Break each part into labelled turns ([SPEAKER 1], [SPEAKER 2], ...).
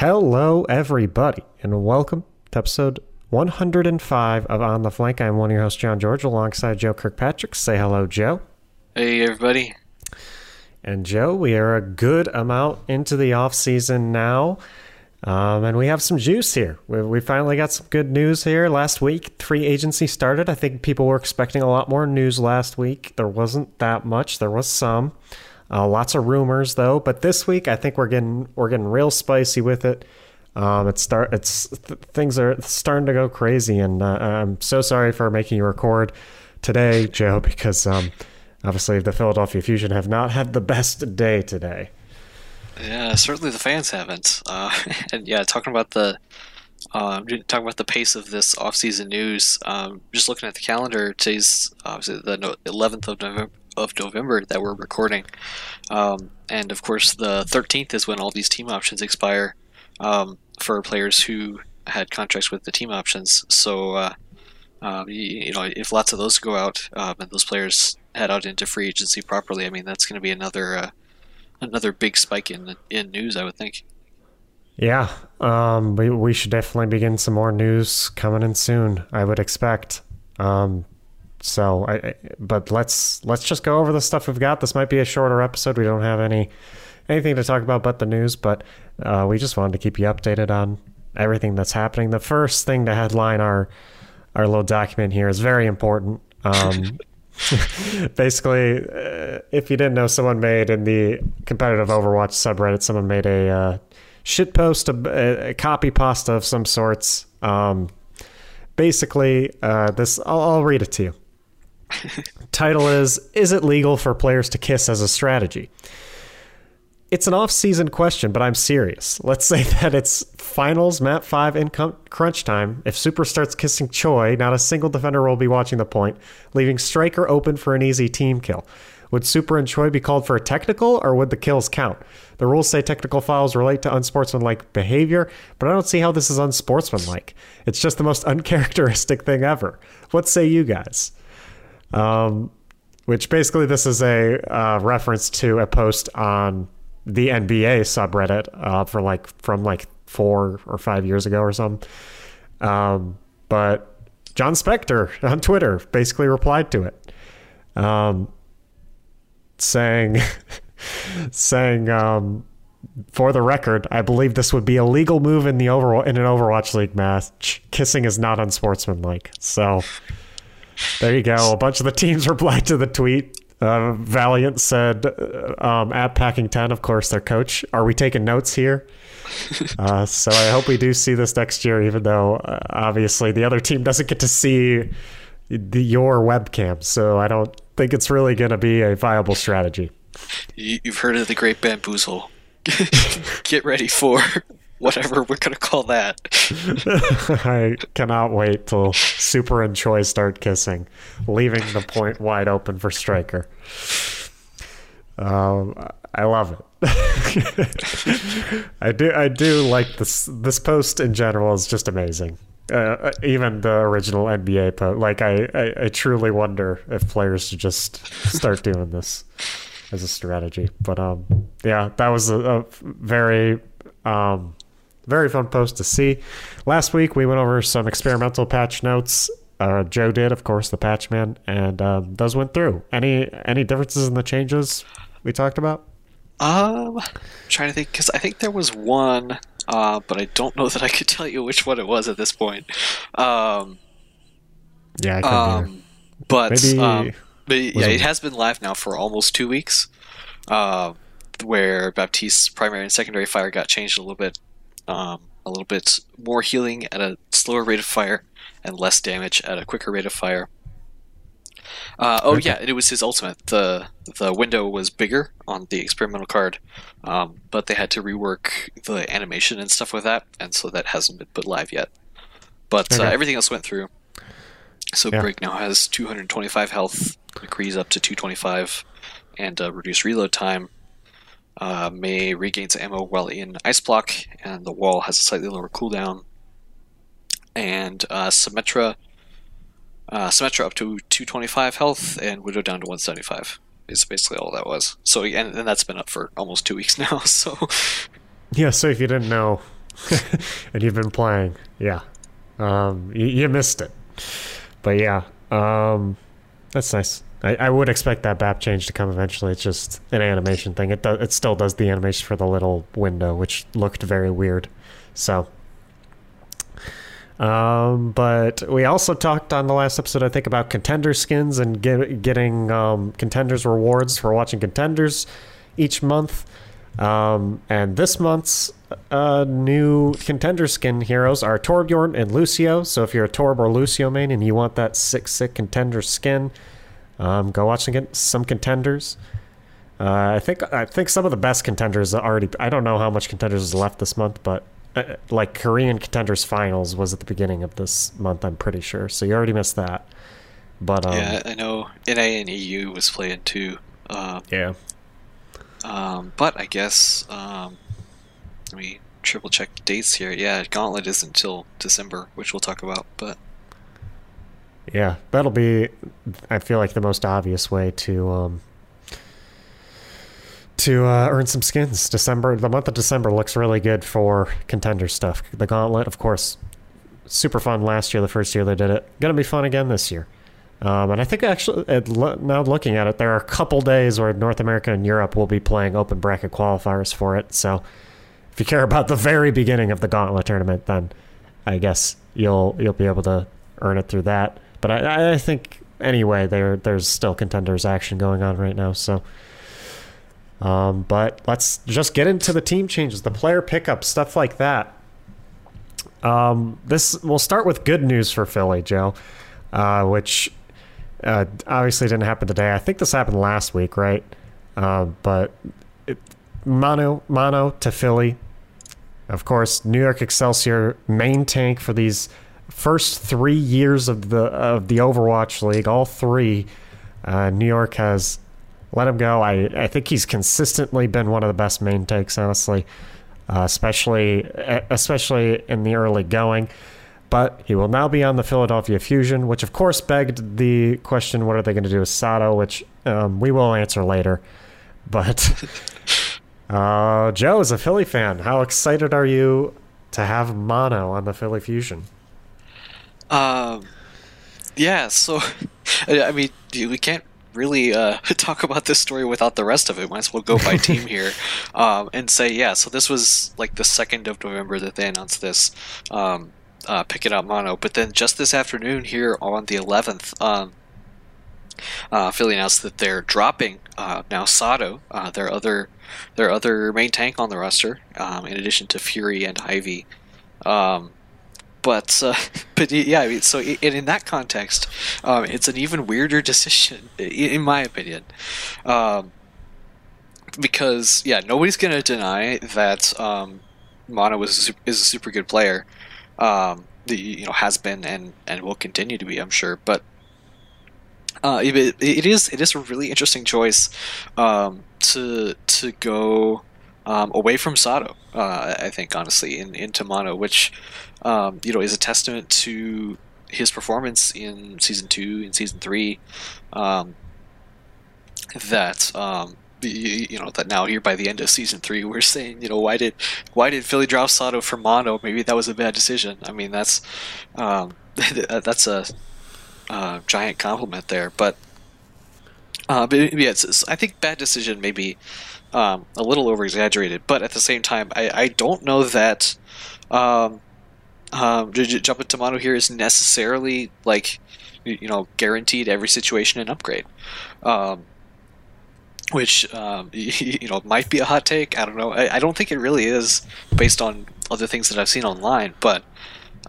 [SPEAKER 1] Hello, everybody, and welcome to episode 105 of On the Flank. I'm one of your hosts, John George, alongside Joe Kirkpatrick. Say hello, Joe.
[SPEAKER 2] Hey, everybody.
[SPEAKER 1] And Joe, we are a good amount into the off season now, um, and we have some juice here. We, we finally got some good news here. Last week, free agency started. I think people were expecting a lot more news last week. There wasn't that much. There was some. Uh, lots of rumors though, but this week I think we're getting we're getting real spicy with it. Um, it's start it's th- things are starting to go crazy, and uh, I'm so sorry for making you record today, Joe, because um, obviously the Philadelphia Fusion have not had the best day today.
[SPEAKER 2] Yeah, certainly the fans haven't. Uh, and yeah, talking about the um, talking about the pace of this off-season news. Um, just looking at the calendar, today's obviously the 11th of November, of November that we're recording. Um, and of course, the 13th is when all these team options expire um, for players who had contracts with the team options. So, uh, um, you, you, know, if lots of those go out um, and those players head out into free agency properly, I mean, that's going to be another uh, another big spike in in news, I would think.
[SPEAKER 1] Yeah, um, we we should definitely begin some more news coming in soon. I would expect. Um, so I, but let's let's just go over the stuff we've got. This might be a shorter episode. We don't have any anything to talk about but the news, but uh, we just wanted to keep you updated on everything that's happening. The first thing to headline our our little document here is very important. Um, basically, uh, if you didn't know, someone made in the competitive Overwatch subreddit, someone made a uh, shit post, a, a, copy pasta of some sorts. Um, basically, uh, this I'll, I'll read it to you. Title is Is it legal for players to kiss as a strategy? It's an off season question, but I'm serious. Let's say that it's finals, map 5, in crunch time. If Super starts kissing Choi, not a single defender will be watching the point, leaving Striker open for an easy team kill. Would Super and Choi be called for a technical, or would the kills count? The rules say technical fouls relate to unsportsmanlike behavior, but I don't see how this is unsportsmanlike. It's just the most uncharacteristic thing ever. What say you guys? Um, which basically this is a uh, reference to a post on the NBA subreddit uh, for like from like four or five years ago or something. Um, but Jon Spector on Twitter basically replied to it, um, saying, saying, um, for the record, I believe this would be a legal move in the over in an Overwatch League match. Kissing is not unsportsmanlike. So there you go. A bunch of the teams replied to the tweet. Uh, Valiant said, uh, um, at Packing 10, of course, their coach. Are we taking notes here? Uh, so I hope we do see this next year, even though uh, obviously the other team doesn't get to see the, your webcam. So I don't think it's really going to be a viable strategy.
[SPEAKER 2] You've heard of the Great Bamboozle. Get ready for whatever we're going to call that.
[SPEAKER 1] I cannot wait till Super and Choi start kissing, leaving the point wide open for Striker. Um, I love it. I do. I do like this. This post in general is just amazing. Uh, even the original NBA post. Like I, I, I truly wonder if players should just start doing this as a strategy. But um, yeah, that was a, a very um very fun post to see. Last week we went over some experimental patch notes. Uh, Joe did, of course, the patch man, and um, those went through. Any any differences in the changes we talked about?
[SPEAKER 2] Um, I'm trying to think because I think there was one, uh, but I don't know that I could tell you which one it was at this point. Um,
[SPEAKER 1] yeah, I um,
[SPEAKER 2] but, Maybe um, but yeah, it, it has been live now for almost two weeks. Uh, where Baptiste's primary and secondary fire got changed a little bit um, a little bit more healing at a slower rate of fire and less damage at a quicker rate of fire. Uh, oh okay. yeah, it was his ultimate. the The window was bigger on the experimental card, um, but they had to rework the animation and stuff with that, and so that hasn't been put live yet. But uh, okay. uh, everything else went through. So yeah. Brig now has 225 health, McCree's up to 225, and uh, reduced reload time uh, Mei regains ammo while in Ice Block, and the wall has a slightly lower cooldown. And uh, Symmetra, uh, Symmetra up to 225 health, and Widow down to 175. Is basically all that was. So, and, and that's been up for almost two weeks now. So,
[SPEAKER 1] yeah. So if you didn't know, and you've been playing. Yeah, um, you, you, missed it. But yeah, um, that's nice. I, I, would expect that BAP change to come eventually. It's just an animation thing. It does. It still does the animation for the little window, which looked very weird. So um, but we also talked on the last episode, I think, about contender skins and get, getting um, contenders rewards for watching contenders each month. Um, and this month's uh, new contender skin heroes are Torbjorn and Lucio. So if you're a Torb or Lucio main and you want that sick, sick contender skin, um, go watch some contenders. Uh, I think I think some of the best contenders already. I don't know how much contenders is left this month, but uh, like Korean contenders finals was at the beginning of this month. I'm pretty sure. So you already missed that. But um,
[SPEAKER 2] yeah, I know NA and EU was playing too.
[SPEAKER 1] Uh, yeah.
[SPEAKER 2] Um, but I guess um, let me triple check dates here. Yeah, Gauntlet isn't until December, which we'll talk about. But
[SPEAKER 1] yeah, that'll be. I feel like the most obvious way to um, to uh, earn some skins. December, the month of December looks really good for contender stuff. The Gauntlet, of course, super fun last year. The first year they did it, gonna be fun again this year. Um, and I think actually, now looking at it, there are a couple days where North America and Europe will be playing open bracket qualifiers for it. So if you care about the very beginning of the Gauntlet tournament, then I guess you'll you'll be able to earn it through that. But I, I think anyway, there there's still contenders action going on right now. So um, but let's just get into the team changes, the player pickup, stuff like that. Um, this we'll start with good news for Philly, Joe, uh, which uh, obviously didn't happen today. I think this happened last week, right? Uh, but it, Mano Mano to Philly. Of course, New York Excelsior main tank for these first three years of the of the Overwatch League. All three, uh, New York has let him go. I, I think he's consistently been one of the best main takes, honestly, uh, especially especially in the early going. But he will now be on the Philadelphia Fusion, which of course begged the question: What are they going to do with Sado? Which um, we will answer later. But uh, Joe is a Philly fan. How excited are you to have Mano on the Philly Fusion?
[SPEAKER 2] Um, yeah. So, I mean, we can't really uh, talk about this story without the rest of it. Might as well go by team here um, and say, yeah. So this was like the second of November that they announced this. Um, uh, pick it up Mano, but then just this afternoon here on the 11th, um, uh, Philly announced that they're dropping uh, now Sado, uh, their other their other main tank on the roster, um, in addition to Fury and Ivy. Um, but uh, but yeah, I mean, so in, that context, um, it's an even weirder decision, in my opinion, um, because yeah, nobody's gonna deny that um, Mano is a super, is a super good player, um, the, you know has been and and will continue to be, I'm sure, but. Uh, it, it is it is a really interesting choice um, to to go um, away from Sado. Uh, I think honestly in into Mano, which um, you know, is a testament to his performance in season two and season three. Um, that um, you know that now here by the end of season three, we're saying you know why did why did Philly drop Sado for Mano? Maybe that was a bad decision. I mean that's um, that's a, a, giant compliment there, but. Uh, but yeah, I think bad decision maybe um, a little over exaggerated, but at the same time, I, I don't know that um, um, jump into Mano here is necessarily like you know guaranteed every situation and upgrade. Um, which um, you know might be a hot take. I don't know. I, I, don't think it really is based on other things that I've seen online, but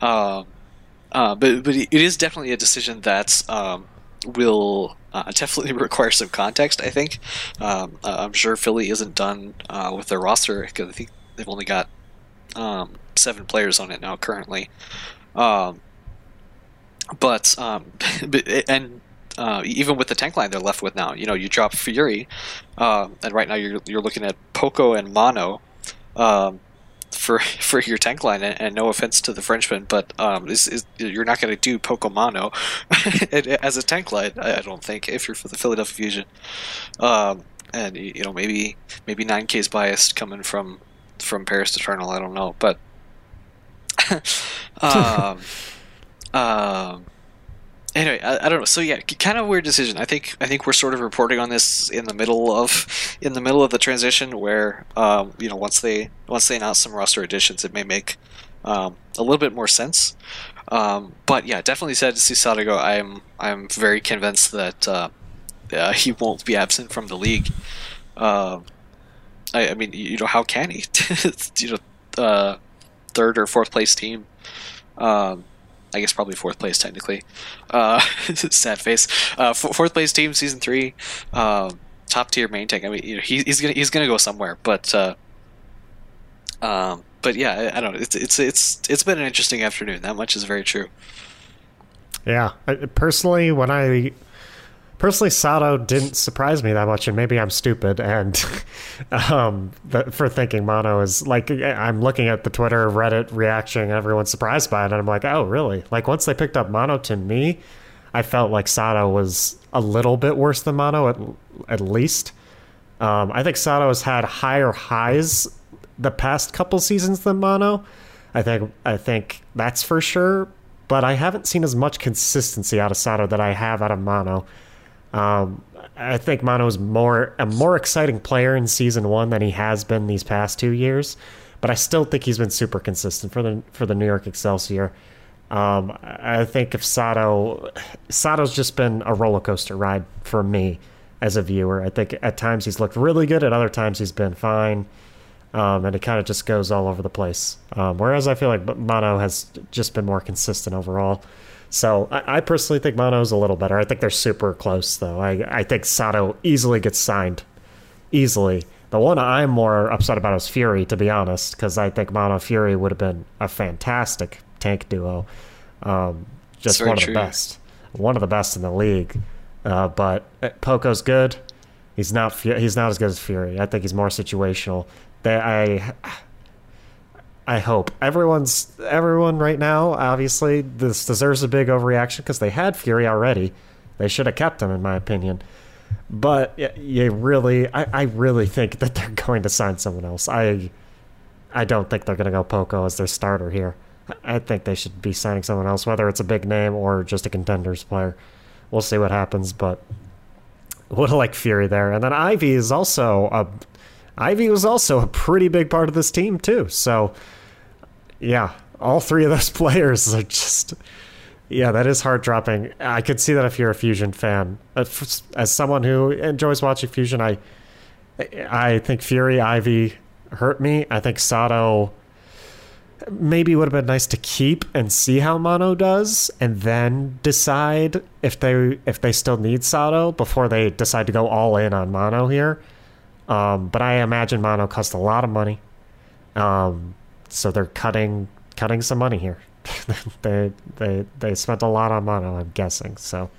[SPEAKER 2] uh, uh, but but it is definitely a decision that's um, will uh, definitely require some context. I think. Um, I'm sure Philly isn't done uh, with their roster because I think they've only got um, seven players on it now currently. Um, but, um, and uh, even with the tank line they're left with now, you know, you drop Fury, uh, and right now you're you're looking at Poko and Mano. For for your tank line, and, and, no offense to the Frenchman, but um, is, is, you're not going to do Pokemano as a tank line. I don't think if you're for the Philadelphia Fusion, um, and you know maybe maybe 9K's biased coming from from Paris Eternal. I don't know, but um, um, anyway, I, I, don't know. So yeah, kind of weird decision. I think I think we're sort of reporting on this in the middle of in the middle of the transition, where um, you know once they once they announce some roster additions, it may make um, a little bit more sense. Um, but yeah, definitely sad to see Sado go. I'm I'm very convinced that uh, uh, he won't be absent from the league. Uh, I, I, mean, you know, how can he? you know, uh, third or fourth place team. Um, I guess probably fourth place technically. Uh, sad face. Uh, fourth place team, season three, um, top tier main tank. I mean, you know, he, he's gonna he's gonna go somewhere, but uh, um, but yeah, I, I, don't know. It's it's it's it's been an interesting afternoon. That much is very true.
[SPEAKER 1] Yeah, I, personally, when I personally, Sado didn't surprise me that much, and maybe I'm stupid and um, for thinking Mano is like I'm looking at the Twitter, Reddit reaction, everyone's surprised by it, and I'm like, oh, really? Like once they picked up Mano to me, I felt like Sado was a little bit worse than Mano at at least. Um, I think Sado has had higher highs the past couple seasons than Mano. I think I think that's for sure. But I haven't seen as much consistency out of Sado that I have out of Mano. Um, I think Mano's more a more exciting player in season one than he has been these past two years, but I still think he's been super consistent for the for the New York Excelsior. Um, I think if Sado Sado's just been a roller coaster ride for me as a viewer. I think at times he's looked really good, at other times he's been fine, um, and it kind of just goes all over the place. Um, whereas I feel like Mano has just been more consistent overall. So I, I personally think Mano's a little better. I think they're super close, though. I, I think Sado easily gets signed. Easily. The one I'm more upset about is Fury, to be honest, because I think Mano Fury would have been a fantastic tank duo. Um, just one of true. the best. One of the best in the league. Uh, but Poko's good. He's not. He's not as good as Fury. I think he's more situational. They, I I hope everyone's everyone right now. Obviously, this deserves a big overreaction because they had Fury already. They should have kept him, in my opinion. But you really, I, I really think that they're going to sign someone else. I, I don't think they're going to go Poko as their starter here. I think they should be signing someone else, whether it's a big name or just a contenders player. We'll see what happens, but would like Fury there. And then Ivy is also a Ivy was also a pretty big part of this team too. So yeah, all three of those players are just yeah, that is heart dropping. I could see that if you're a Fusion fan. As someone who enjoys watching Fusion, I I think Fury Ivy hurt me. I think Sado maybe would have been nice to keep and see how Mano does, and then decide if they if they still need Sado before they decide to go all in on Mano here. Um, but I imagine Mano cost a lot of money. Um, so they're cutting cutting some money here. they they they spent a lot on Mano, I'm guessing. So,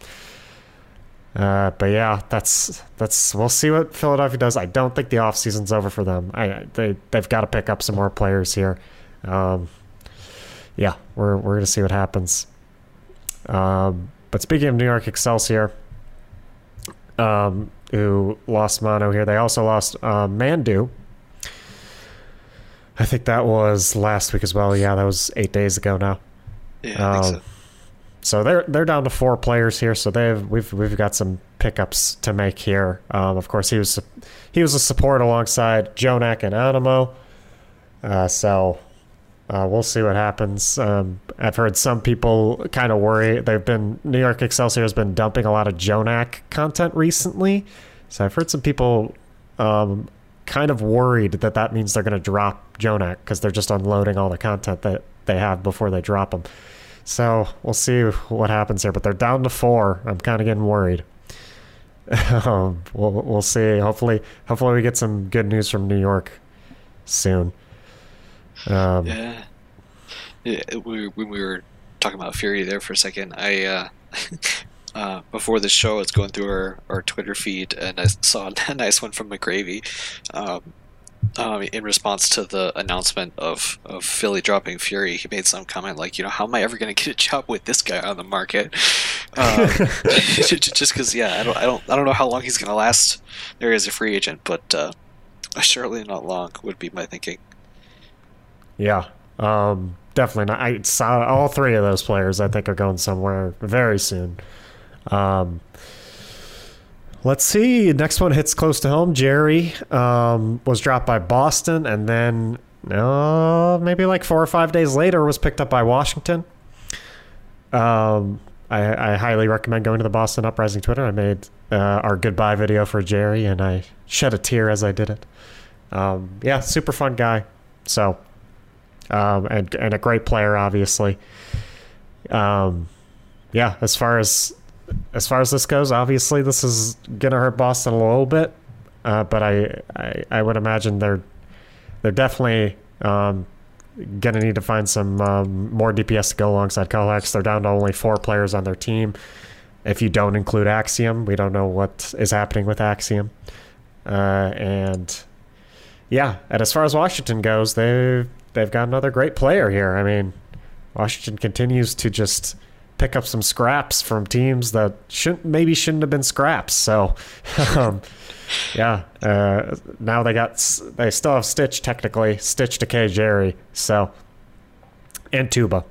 [SPEAKER 1] uh, but yeah, that's that's we'll see what Philadelphia does. I don't think the off season's over for them. I they they've got to pick up some more players here. Um, yeah, we're we're gonna see what happens. Um, but speaking of New York Excelsior, um, who lost Mano here, they also lost uh, Mandu I think that was last week as well. Yeah, that was eight days ago now.
[SPEAKER 2] Yeah, um, so.
[SPEAKER 1] so. they're they're down to four players here. So they've we've we've got some pickups to make here. Um, of course, he was he was a support alongside JJoNak and Anamo. Uh, so uh, we'll see what happens. Um, I've heard some people kind of worry. They've been New York Excelsior has been dumping a lot of JJoNak content recently. So I've heard some people um, kind of worried that that means they're going to drop JJoNak because they're just unloading all the content that they have before they drop them. So we'll see what happens here. But they're down to four. I'm kind of getting worried. um, we'll we'll see. Hopefully, hopefully we get some good news from New York soon.
[SPEAKER 2] Um, yeah. yeah. We, when we were talking about Fury there for a second, I uh, uh, before the show, I was going through our, our Twitter feed and I saw a nice one from McGravy um, um, in response to the announcement of, of Philly dropping Fury. He made some comment like, you know, how am I ever going to get a job with this guy on the market? Um, just because, yeah, I don't, I don't, I don't know how long he's going to last there as a free agent, but uh, surely not long would be my thinking.
[SPEAKER 1] Yeah. Um, definitely not. I saw all three of those players. I think are going somewhere very soon. Um, let's see. Next one hits close to home. Jerry um, was dropped by Boston, and then uh, maybe like four or five days later was picked up by Washington. Um, I, I, highly recommend going to the Boston Uprising Twitter. I made uh, our goodbye video for Jerry, and I shed a tear as I did it. Um, yeah, super fun guy. So, um, and and a great player, obviously. Um, yeah, as far as as far as this goes, obviously this is gonna hurt Boston a little bit, uh, but I, I, I would imagine they're they're definitely um, to need to find some um, more DPS to go alongside Colax. They're down to only four players on their team. If you don't include Axiom, we don't know what is happening with Axiom. Uh, and yeah, and as far as Washington goes, they've they've got another great player here. I mean, Washington continues to just pick up some scraps from teams that shouldn't maybe shouldn't have been scraps. So, um, yeah, uh, now they got they still have Stitch technically, Stitch Decay Jerry, so and Tuba.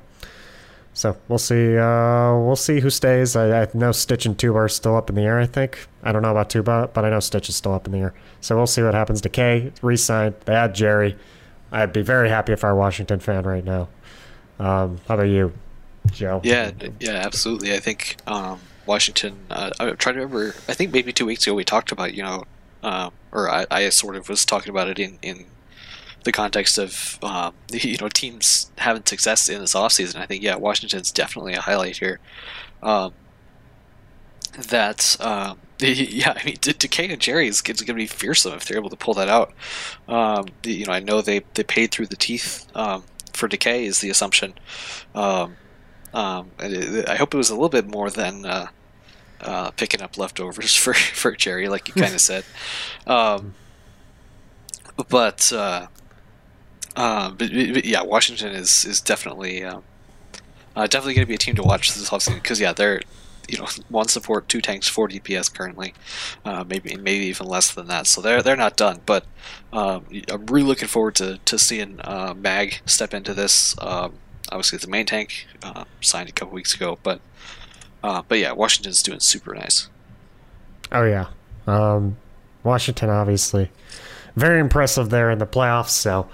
[SPEAKER 1] So we'll see. Uh, we'll see who stays. I, I, know Stitch and Tuba are still up in the air. I think. I don't know about Tuba, but I know Stitch is still up in the air. So we'll see what happens. Decay re-signed. They add Jerry. I'd be very happy if I were a Washington fan right now. Um, how about you, Joe?
[SPEAKER 2] Yeah, yeah, absolutely. I think um, Washington. Uh, I'm trying to remember. I think maybe two weeks ago we talked about you know, uh, or I, I, sort of was talking about it in in the context of um, you know teams having success in this offseason. I think yeah, Washington's definitely a highlight here. Um, that um, yeah, I mean, Decay and Jerry is going to be fearsome if they're able to pull that out. Um, you know, I know they they paid through the teeth um, for Decay is the assumption. Um, um, it, I hope it was a little bit more than uh, uh, picking up leftovers for, for Jerry, like you kind of said. Um, but, uh, uh, but, but, yeah, Washington is is definitely um, uh, definitely going to be a team to watch this offseason because yeah, they're you know one support, two tanks, four DPS currently, uh, maybe maybe even less than that. So they're they're not done. But um, I'm really looking forward to to seeing uh, Mag step into this. Um, obviously the main tank uh, signed a couple weeks ago, but uh, but yeah, Washington's doing super nice.
[SPEAKER 1] Oh yeah, um, Washington obviously very impressive there in the playoffs. So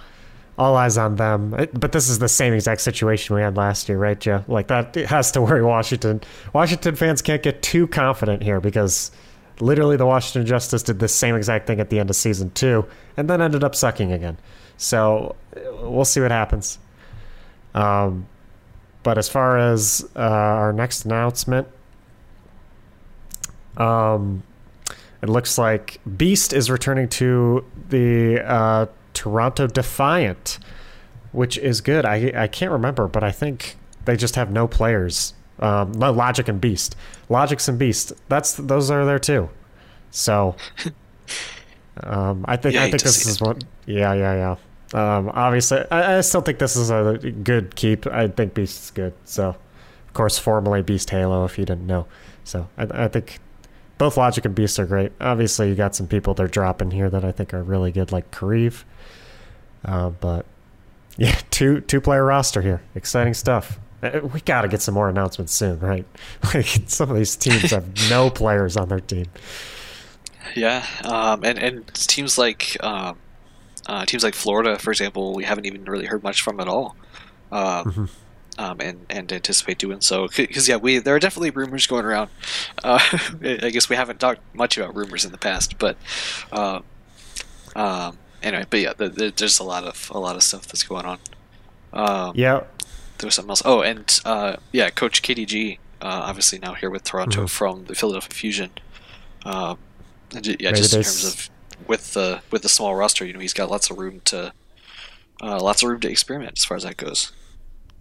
[SPEAKER 1] all eyes on them. But this is the same exact situation we had last year, right, Joe? Like that has to worry Washington. Washington fans can't get too confident here because literally the Washington Justice did the same exact thing at the end of season two and then ended up sucking again. So we'll see what happens. Um, but as far as uh, our next announcement, um, it looks like Beast is returning to the uh, Toronto Defiant, which is good. I I can't remember, but I think they just have no players. Um, no Logic and Beast, Logics and Beast. That's those are there too. So, um, I think yeah, I think this is what. Yeah, yeah, yeah. Um, obviously, I, I, still think this is a good keep. I think Beast is good. So, of course, formerly Beast Halo, if you didn't know. So, I, I think both Logic and Beast are great. Obviously, you got some people they're dropping here that I think are really good, like Kariv. Uh, but yeah, two two player roster here. Exciting stuff. Uh, we got to get some more announcements soon, right? Like some of these teams have no players on their team.
[SPEAKER 2] Yeah, um, and and teams like um, uh, teams like Florida, for example, we haven't even really heard much from at all, um, mm-hmm. um, and and anticipate doing so. Because yeah, we there are definitely rumors going around. Uh, I guess we haven't talked much about rumors in the past, but uh, um, anyway, but yeah, the, the, there's a lot of a lot of stuff that's going on.
[SPEAKER 1] Um, yeah,
[SPEAKER 2] there was something else. Oh, and uh, yeah, Coach KDG, uh, obviously now here with Toronto mm-hmm. from the Philadelphia Fusion. Um, yeah, just in terms of with the with the small roster, you know, he's got lots of room to uh, lots of room to experiment as far as that goes.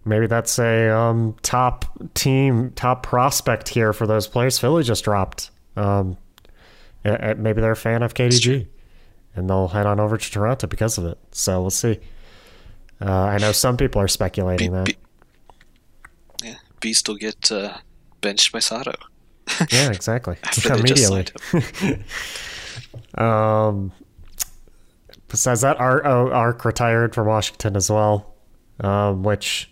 [SPEAKER 1] Maybe that's a um, top team, top prospect here for those players Philly just dropped. Um, maybe they're a fan of KDG, and they'll head on over to Toronto because of it. So we'll see. Uh, I know some people are speculating that.
[SPEAKER 2] yeah, Beast will get uh, benched by Sado.
[SPEAKER 1] yeah, exactly. Immediately. Um, besides that, Ark, oh, Ark retired from Washington as well, um, which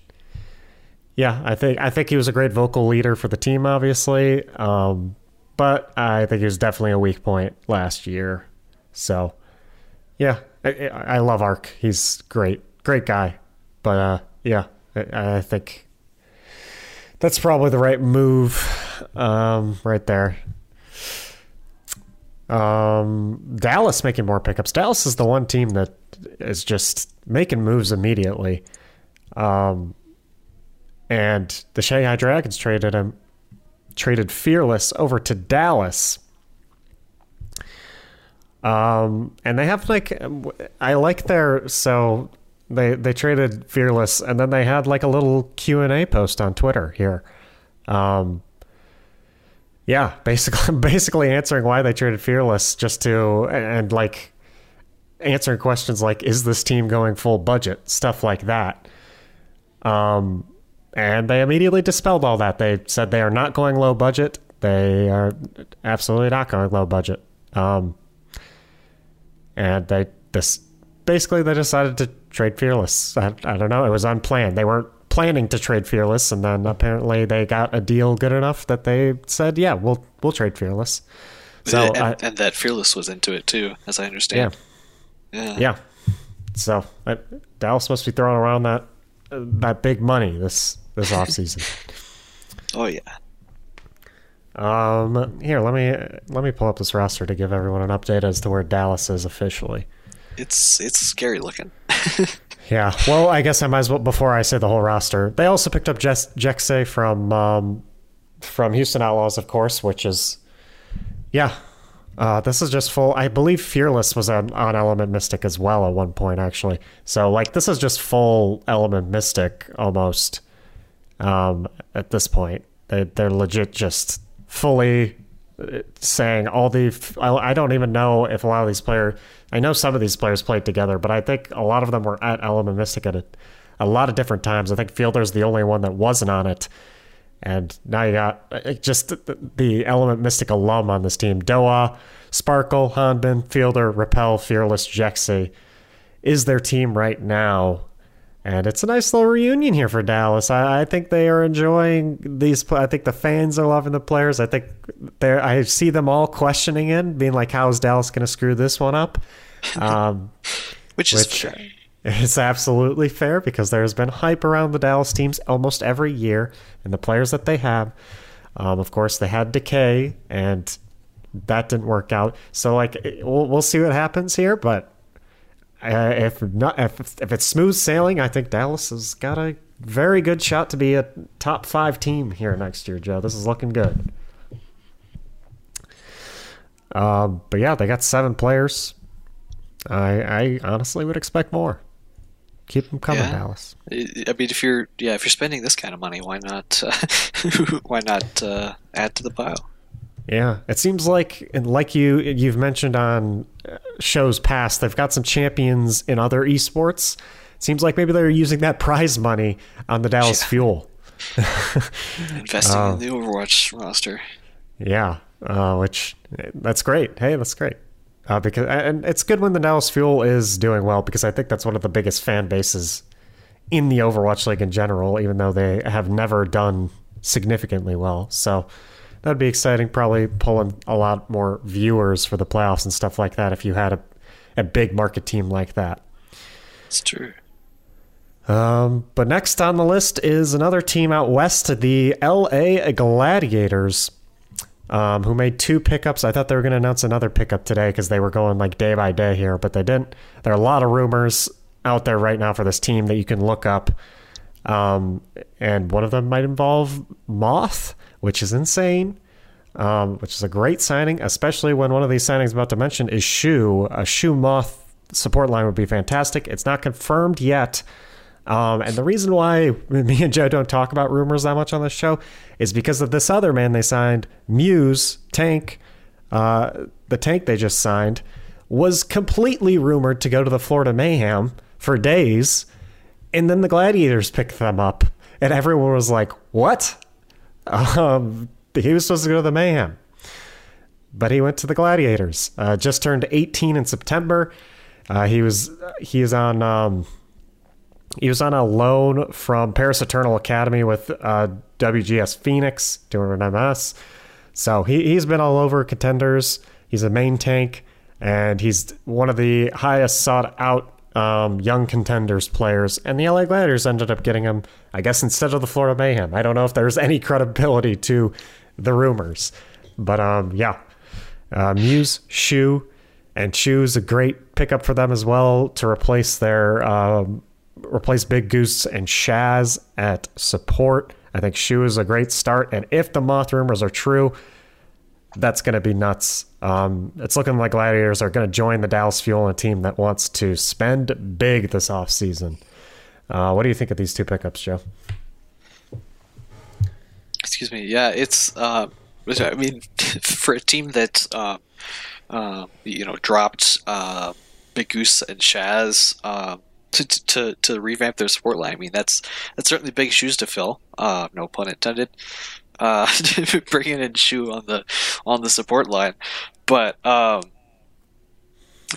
[SPEAKER 1] yeah, I think I think he was a great vocal leader for the team, obviously. Um, but I think he was definitely a weak point last year. So, yeah, I, I love Ark. He's great, great guy. But uh, yeah, I, I, think that's probably the right move um, right there. Um, Dallas making more pickups. Dallas is the one team that is just making moves immediately. Um, and the Shanghai Dragons traded him, traded Fearless over to Dallas. Um, and they have like, I like their so they they traded Fearless, and then they had like a little Q and A post on Twitter here. Um, yeah, basically basically answering why they traded Fearless just to and like answering questions like is this team going full budget stuff like that. Um, and they immediately dispelled all that. They said they are not going low budget. They are absolutely not going low budget. Um, and they this basically they decided to trade Fearless. I, I don't know. It was unplanned. They weren't planning to trade Fearless, and then apparently they got a deal good enough that they said, "Yeah, we'll we'll trade Fearless."
[SPEAKER 2] So and, I, and that Fearless was into it too, as I understand.
[SPEAKER 1] Yeah, yeah. yeah. So I, Dallas must be throwing around that uh, that big money this this off season.
[SPEAKER 2] oh yeah.
[SPEAKER 1] Um, here, let me let me pull up this roster to give everyone an update as to where Dallas is officially.
[SPEAKER 2] It's it's scary looking.
[SPEAKER 1] Yeah. Well, I guess I might as well before I say the whole roster. They also picked up Jess Jecse from um, from Houston Outlaws, of course, which is yeah. Uh, this is just full. I believe Fearless was on, on Element Mystic as well at one point, actually. So like this is just full Element Mystic almost. Um, at this point, they they're legit just fully uh, saying all the. I, don't even know if a lot of these players I know some of these players played together, but I think a lot of them were at Element Mystic at a, a lot of different times. I think Fielder's the only one that wasn't on it. And now you got uh, just the Element Mystic alum on this team. Doha, Sparkle, Hanbin, Fielder, Rapel, Fearless, Jecse is their team right now. And it's a nice little reunion here for Dallas. I, I, think they are enjoying these. I think the fans are loving the players. I think they I see them all questioning it, being like, "How is Dallas going to screw this one up?"
[SPEAKER 2] Um, which is which fair.
[SPEAKER 1] It's absolutely fair because there's been hype around the Dallas teams almost every year and the players that they have. Um, of course, they had Decay, and that didn't work out. So, like, we'll, we'll see what happens here. But uh, if not, if, if it's smooth sailing, I think Dallas has got a very good shot to be a top five team here next year, Joe. This is looking good. Um, but yeah, they got seven players. I, I honestly would expect more. Keep them coming,
[SPEAKER 2] yeah.
[SPEAKER 1] Dallas.
[SPEAKER 2] I mean, if you're yeah, if you're spending this kind of money, why not uh, why not uh, add to the pile?
[SPEAKER 1] Yeah, it seems like like you you've mentioned on uh, shows past, they've got some champions in other esports. It seems like maybe they're using that prize money on the Dallas yeah. Fuel.
[SPEAKER 2] Investing uh, in the Overwatch roster.
[SPEAKER 1] Yeah, uh, which that's great. Hey, that's great. Uh, because and it's good when the Dallas Fuel is doing well because I think that's one of the biggest fan bases in the Overwatch League in general, even though they have never done significantly well. So that'd be exciting. Probably pulling a lot more viewers for the playoffs and stuff like that if you had a, a big market team like that.
[SPEAKER 2] It's true.
[SPEAKER 1] Um, but next on the list is another team out west, the LA Gladiators um, who made two pickups. I thought they were going to announce another pickup today because they were going like day by day here, but they didn't. There are a lot of rumors out there right now for this team that you can look up. Um, and one of them might involve Moth, which is insane, um, which is a great signing, especially when one of these signings I'm about to mention is Shu. A Shu Moth support line would be fantastic. It's not confirmed yet. Um, and the reason why me and Joe don't talk about rumors that much on this show is because of this other man they signed, Muse Tank. Uh, the tank they just signed was completely rumored to go to the Florida Mayhem for days, and then the Gladiators picked them up, and everyone was like, "What?" Um, he was supposed to go to the Mayhem, but he went to the Gladiators. Uh, just turned 18 in September. Uh, he was he is on. Um, He was on a loan from Paris Eternal Academy with uh, WGS Phoenix doing an MS. So he, he's been all over contenders. He's a main tank, and he's one of the highest sought out um, young contenders players. And the LA Gladiators ended up getting him, I guess, instead of the Florida Mayhem. I don't know if there's any credibility to the rumors. But um, yeah, uh, Muse, Shu, and Shu's a great pickup for them as well to replace their um, replace Big Goose and Shaz at support. I think Shu is a great start, and if the Moth rumors are true, that's going to be nuts. Um, it's looking like Gladiators are going to join the Dallas Fuel, a team that wants to spend big this offseason. Uh, what do you think of these two pickups, Joe?
[SPEAKER 2] Excuse me. Yeah, it's. Uh, I mean, for a team that uh, uh, you know dropped uh, Big Goose and Shaz uh, to, to to revamp their support line. I mean, that's that's certainly big shoes to fill. Uh, no pun intended. Uh, bringing in Shu on the on the support line, but um,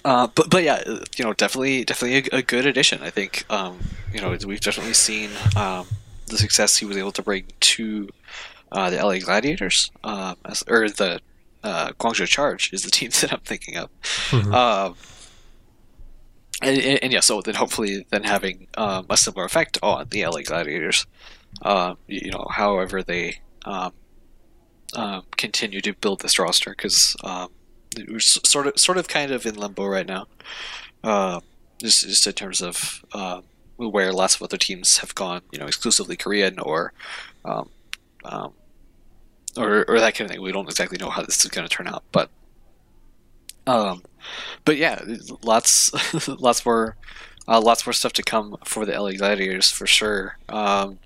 [SPEAKER 2] uh, but but yeah, you know, definitely definitely a, a good addition. I think um, you know we've definitely seen um, the success he was able to bring to uh, the LA Gladiators, uh, as, or the uh, Guangzhou Charge is the team that I'm thinking of. Mm-hmm. Um, and, and, and, yeah, so then hopefully then having um, a similar effect on the LA Gladiators. Uh, you know, however they um, uh, continue to build this roster, because um, we're sort of sort of kind of in limbo right now. Uh, just just in terms of uh, where lots of other teams have gone, you know, exclusively Korean or um, um, or, or that kind of thing. We don't exactly know how this is going to turn out, but um, but yeah, lots lots more uh, lots more stuff to come for the LA Gladiators for sure. Um,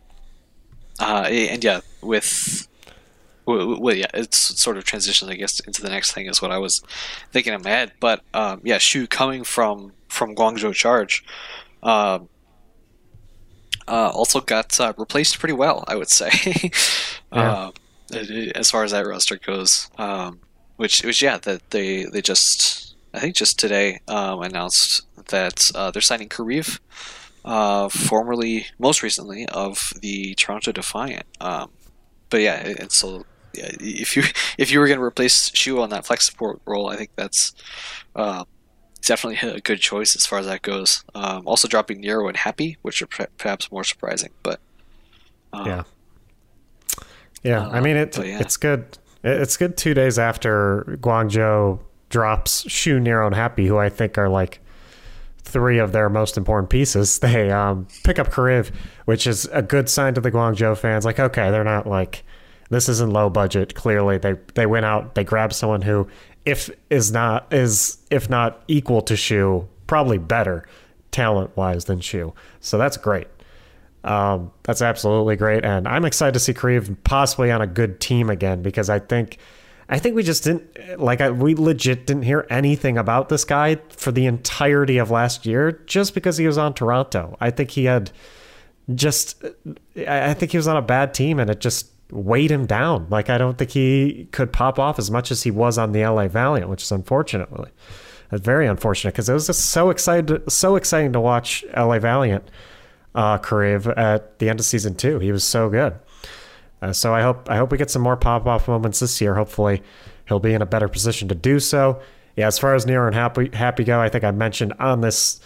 [SPEAKER 2] uh, and yeah, with well, yeah, it's sort of transitions, I guess, into the next thing is what I was thinking in my head. But um, yeah, Shu coming from from Guangzhou Charge, uh, uh, also got uh, replaced pretty well, I would say, yeah. Uh, as far as that roster goes. Um, which, which yeah, that they they just I think just today um, announced that uh, they're signing Kariv, uh, formerly most recently of the Toronto Defiant. Um, but yeah, and so yeah, if you if you were going to replace Shu on that flex support role, I think that's uh, definitely a good choice as far as that goes. Um, also dropping Nero and Happy, which are perhaps more surprising, but
[SPEAKER 1] um, yeah, yeah. I mean, it yeah. it's good. It's good two days after Guangzhou drops Shu, Nero, and Happy, who I think are like three of their most important pieces. They um, pick up Kariv, which is a good sign to the Guangzhou fans. Like, okay, they're not like this isn't low budget. Clearly, they they went out, they grabbed someone who, if is not is if not equal to Shu, probably better talent wise than Shu. So that's great. Um, that's absolutely great, and I'm excited to see Kariv possibly on a good team again because I think, I think we just didn't like I, we legit didn't hear anything about this guy for the entirety of last year just because he was on Toronto. I think he had just, I think he was on a bad team and it just weighed him down. Like I don't think he could pop off as much as he was on the LA Valiant, which is unfortunately, very unfortunate because it was just so excited, so exciting to watch LA Valiant uh, at the end of season two. He was so good. Uh, so I hope I hope we get some more pop off moments this year. Hopefully, he'll be in a better position to do so. Yeah, as far as Nero and Happy Happy go, I think I mentioned on this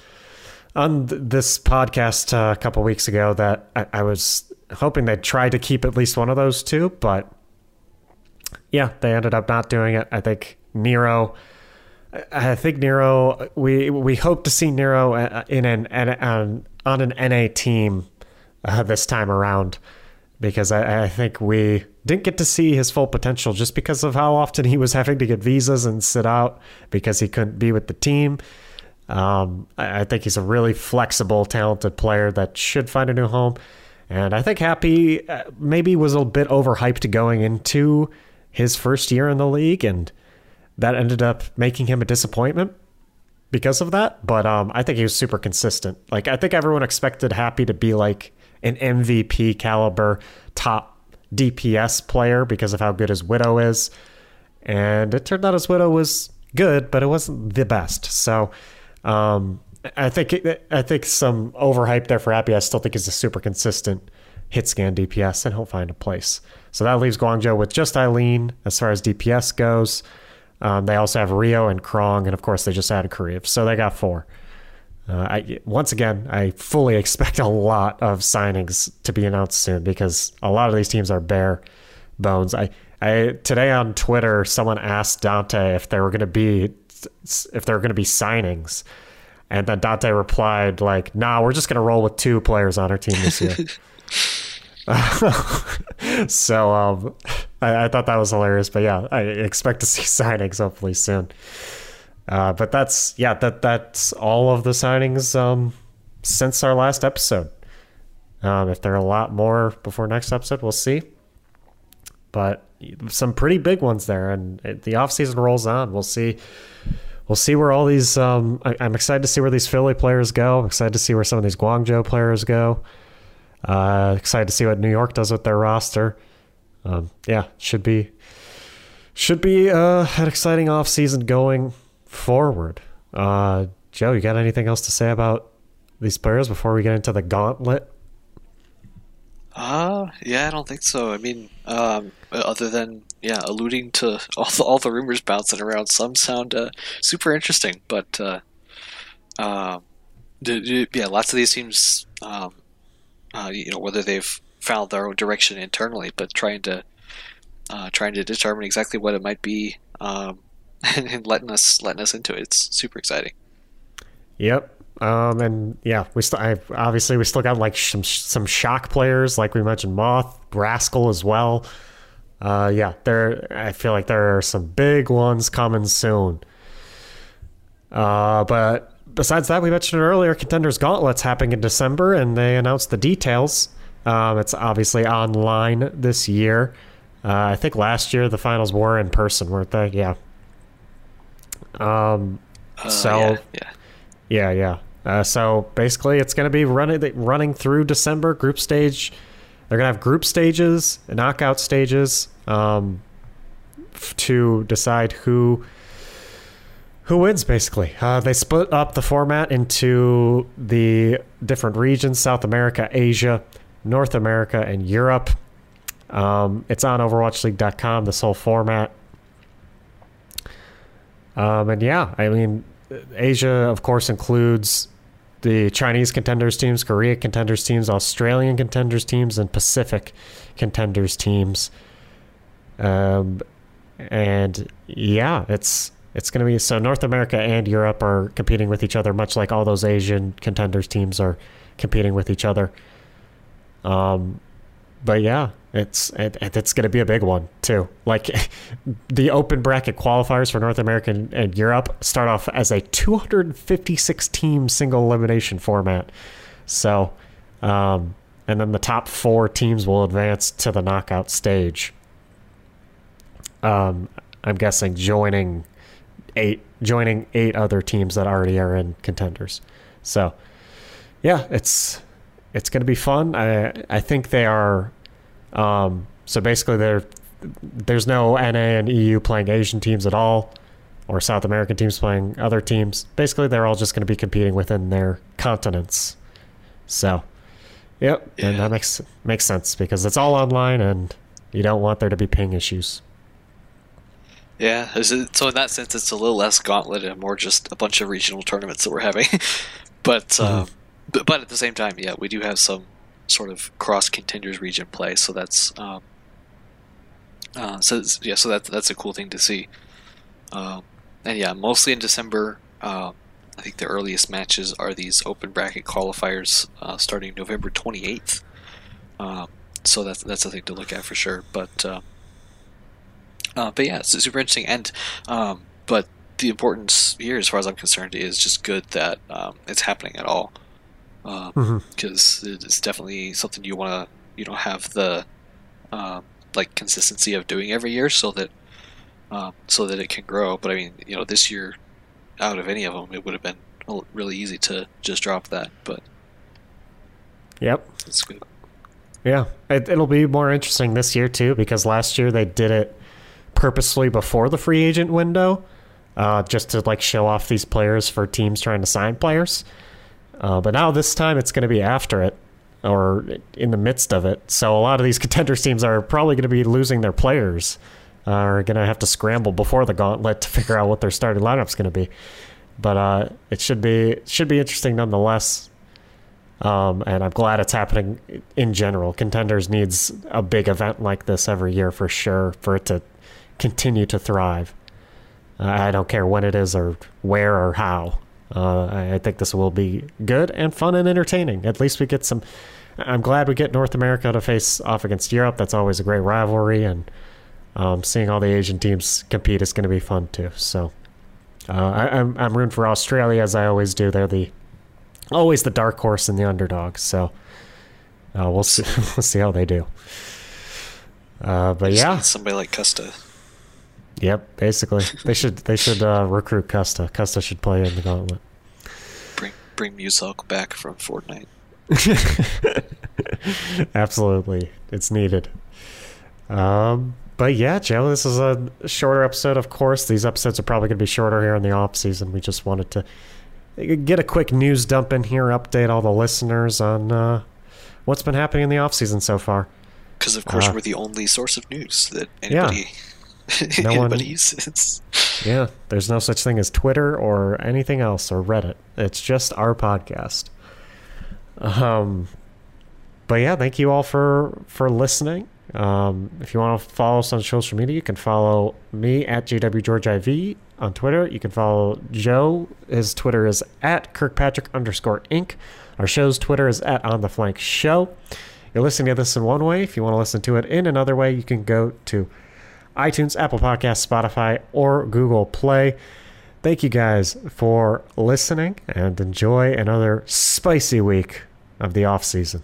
[SPEAKER 1] on th- this podcast uh, a couple weeks ago that I, I was hoping they'd try to keep at least one of those two, but yeah, they ended up not doing it. I think Nero. I think Nero. We we hope to see Nero uh, in an, an on an NA team uh, this time around because I, I, think we didn't get to see his full potential just because of how often he was having to get visas and sit out because he couldn't be with the team. Um, I, I, think he's a really flexible, talented player that should find a new home. And I think Happy uh, maybe was a bit overhyped going into his first year in the league, and that ended up making him a disappointment because of that. But um, I think he was super consistent. Like I think everyone expected Happy to be like an MVP caliber top DPS player because of how good his Widow is, and it turned out his Widow was good, but it wasn't the best. So um, I think I think some overhype there for Happy. I still think he's a super consistent hit scan DPS, and he'll find a place. So that leaves Guangzhou with just Eileen as far as DPS goes. Um, they also have Rio and Krong, and of course they just added Kariv, so they got four. Uh, I, once again, I fully expect a lot of signings to be announced soon because a lot of these teams are bare bones. I, I today on Twitter, someone asked Dante if there were going to be if there were going to be signings, and then Dante replied like, "Nah, we're just going to roll with two players on our team this year." so um, I, I, thought that was hilarious. But yeah, I expect to see signings hopefully soon. Uh, but that's yeah, that that's all of the signings um, since our last episode. Um, if there are a lot more before next episode, we'll see. But some pretty big ones there, and the off season rolls on. We'll see. We'll see where all these. Um, I, am excited to see where these Philly players go. I'm excited to see where some of these Guangzhou players go. Uh, excited to see what New York does with their roster. Um, yeah, should be should be uh, an exciting off season going forward. Uh, Joe, you got anything else to say about these players before we get into the gauntlet?
[SPEAKER 2] Uh, yeah, I don't think so. I mean, um, other than yeah, alluding to all the, all the rumors bouncing around, some sound uh, super interesting, but uh, uh, yeah, lots of these teams, um, uh, you know, whether they've found their own direction internally, but trying to uh, trying to determine exactly what it might be um, and letting us letting us into it. It's super exciting.
[SPEAKER 1] Yep. Um, and yeah, we still obviously we still got like some some shock players like we mentioned Moth, Rascal as well. Uh, yeah, there. I feel like there are some big ones coming soon. Uh, but besides that, we mentioned earlier, Contenders Gauntlets happening in December, and they announced the details. Um, it's obviously online this year. Uh, I think last year the finals were in person, weren't they? Yeah. Um, uh, so yeah, yeah, yeah. yeah. Uh, so basically, it's going to be running running through December group stage. They're going to have group stages, knockout stages, um, f- to decide who who wins. Basically, uh, they split up the format into the different regions: South America, Asia, North America, and Europe. Um, it's on OverwatchLeague.com. This whole format. Um, and yeah, I mean, Asia, of course, includes the Chinese contenders teams, Korea contenders teams, Australian contenders teams, and Pacific contenders teams. Um, and yeah, it's it's going to be so North America and Europe are competing with each other, much like all those Asian contenders teams are competing with each other. Um, but yeah, it's it, it's going to be a big one too. Like the open bracket qualifiers for North America and, and Europe start off as a 256 team single elimination format. So, um, and then the top four teams will advance to the knockout stage. Um, I'm guessing joining eight joining eight other teams that already are in contenders. So, yeah, it's it's going to be fun. I I think they are um, so basically, there there's no NA and EU playing Asian teams at all, or South American teams playing other teams. Basically, they're all just going to be competing within their continents. So, yep, yeah. and that makes makes sense because it's all online, and you don't want there to be ping issues.
[SPEAKER 2] Yeah, so in that sense, it's a little less gauntlet and more just a bunch of regional tournaments that we're having. but, mm-hmm. But but at the same time, yeah, we do have some sort of cross contenders region play. So that's um, uh, so yeah, so that that's a cool thing to see. Um, and yeah, mostly in December. Uh, I think the earliest matches are these open bracket qualifiers uh, starting November 28th. Um, so that's that's a thing to look at for sure. But uh, uh, but yeah, it's super interesting. And um, but the importance here, as far as I'm concerned, is just good that um, it's happening at all because um, mm-hmm. it's definitely something you want to you know have the uh, like consistency of doing every year so that um, so that it can grow. But I mean, you know, this year out of any of them, it would have been really easy to just drop that. But
[SPEAKER 1] yep, it's good. Yeah, it, it'll be more interesting this year too because last year they did it purposely before the free agent window. uh, just to like show off these players for teams trying to sign players. Uh, but now this time it's going to be after it or in the midst of it. So a lot of these contenders teams are probably going to be losing their players. Uh, are going to have to scramble before the gauntlet to figure out what their starting lineup's going to be. But uh, it should be should be interesting nonetheless. Um, and I'm glad it's happening in general. Contenders needs a big event like this every year for sure for it to continue to thrive. Uh, I don't care when it is or where or how. Uh, I think this will be good and fun and entertaining. At least we get some. I'm glad we get North America to face off against Europe. That's always a great rivalry, and um, seeing all the Asian teams compete is going to be fun too. So uh, I, am I'm, I'm rooting for Australia as I always do. They're the always the dark horse and the underdog. So uh, we'll see we'll see how they do. Uh, but yeah,
[SPEAKER 2] somebody like Custa.
[SPEAKER 1] Yep, basically they should they should uh, recruit Custa. Custa should play in the gauntlet.
[SPEAKER 2] Bring bring Musalk back from Fortnite.
[SPEAKER 1] Absolutely, it's needed. Um, but yeah, Joe, this is a shorter episode. Of course, these episodes are probably going to be shorter here in the off season. We just wanted to get a quick news dump in here, update all the listeners on uh, what's been happening in the off season so far.
[SPEAKER 2] Because of course, uh, we're the only source of news that anybody yeah. no anybody one, uses.
[SPEAKER 1] yeah, there's no such thing as Twitter or anything else or Reddit. It's just our podcast. Um, but yeah, thank you all for for listening. Um, if you want to follow us on social media, you can follow me at JWGeorgeIV on Twitter. You can follow Joe. His Twitter is at Kirkpatrick underscore Inc. Our show's Twitter is at On the Flank Show. You're listening to this in one way. If you want to listen to it in another way, you can go to iTunes, Apple Podcasts, Spotify, or Google Play. Thank you guys for listening and enjoy another spicy week of the off season.